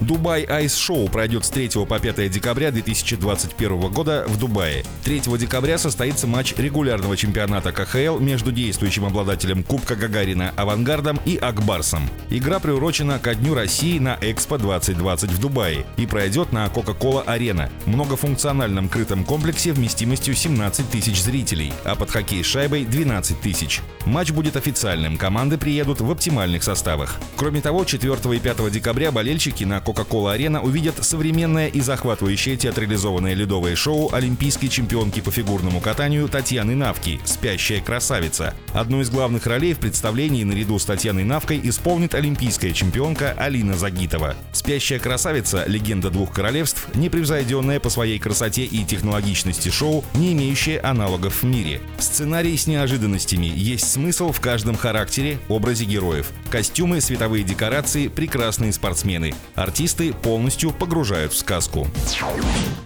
Дубай Айс Шоу пройдет с 3 по 5 декабря 2021 года в Дубае. 3 декабря состоится матч регулярного чемпионата КХЛ между действующим обладателем Кубка Гагарина «Авангардом» и «Акбарсом». Игра приурочена ко Дню России на Экспо 2020 в Дубае и пройдет на Кока-Кола Арена, многофункциональном крытом комплексе вместимостью 17 тысяч зрителей, а под хоккей с шайбой 12 тысяч. Матч будет официальным, команды приедут в оптимальных составах. Кроме того, 4 и 5 декабря болельщики на Coca-Cola Arena увидят современное и захватывающее театрализованное ледовое шоу олимпийской чемпионки по фигурному катанию Татьяны Навки «Спящая красавица». Одну из главных ролей в представлении наряду с Татьяной Навкой исполнит олимпийская чемпионка Алина Загитова. «Спящая красавица» — легенда двух королевств, непревзойденная по своей красоте и технологичности шоу, не имеющая аналогов в мире. Сценарий с неожиданностями, есть смысл в каждом характере, образе героев. Костюмы, световые декорации, прекрасные спортсмены. Артисты полностью погружают в сказку.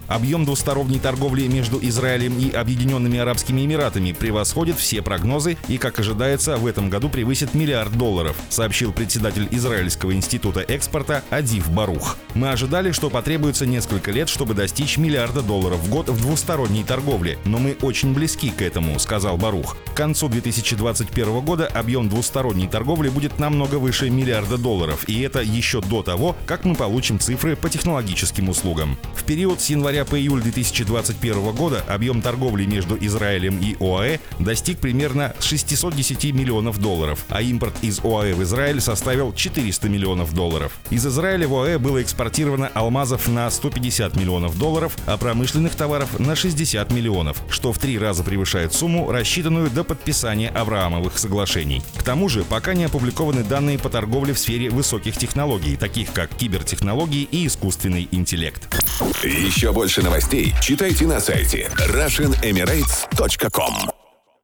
Объем двусторонней торговли между Израилем и Объединенными Арабскими Эмиратами превосходит все прогнозы и, как ожидается, в этом году превысит миллиард долларов, сообщил председатель Израильского института экспорта Адив Барух. Мы ожидали, что потребуется несколько лет, чтобы достичь миллиарда долларов в год в двусторонней торговле, но мы очень близки к этому, сказал Барух. К концу 2021 года объем двусторонней торговли будет намного выше миллиарда долларов, и это еще до того, как мы получим цифры по технологическим услугам. В период с января по июль 2021 года объем торговли между Израилем и ОАЭ достиг примерно 610 миллионов долларов, а импорт из ОАЭ в Израиль составил 400 миллионов долларов. Из Израиля в ОАЭ было экспортировано алмазов на 150 миллионов долларов, а промышленных товаров на 60 миллионов, что в три раза превышает сумму, рассчитанную до подписания Авраамовых соглашений. К тому же, пока не опубликованы данные по торговле в сфере высоких технологий, таких как кибертехнологии и искусственный интеллект. Еще больше новостей читайте на сайте RussianEmirates.com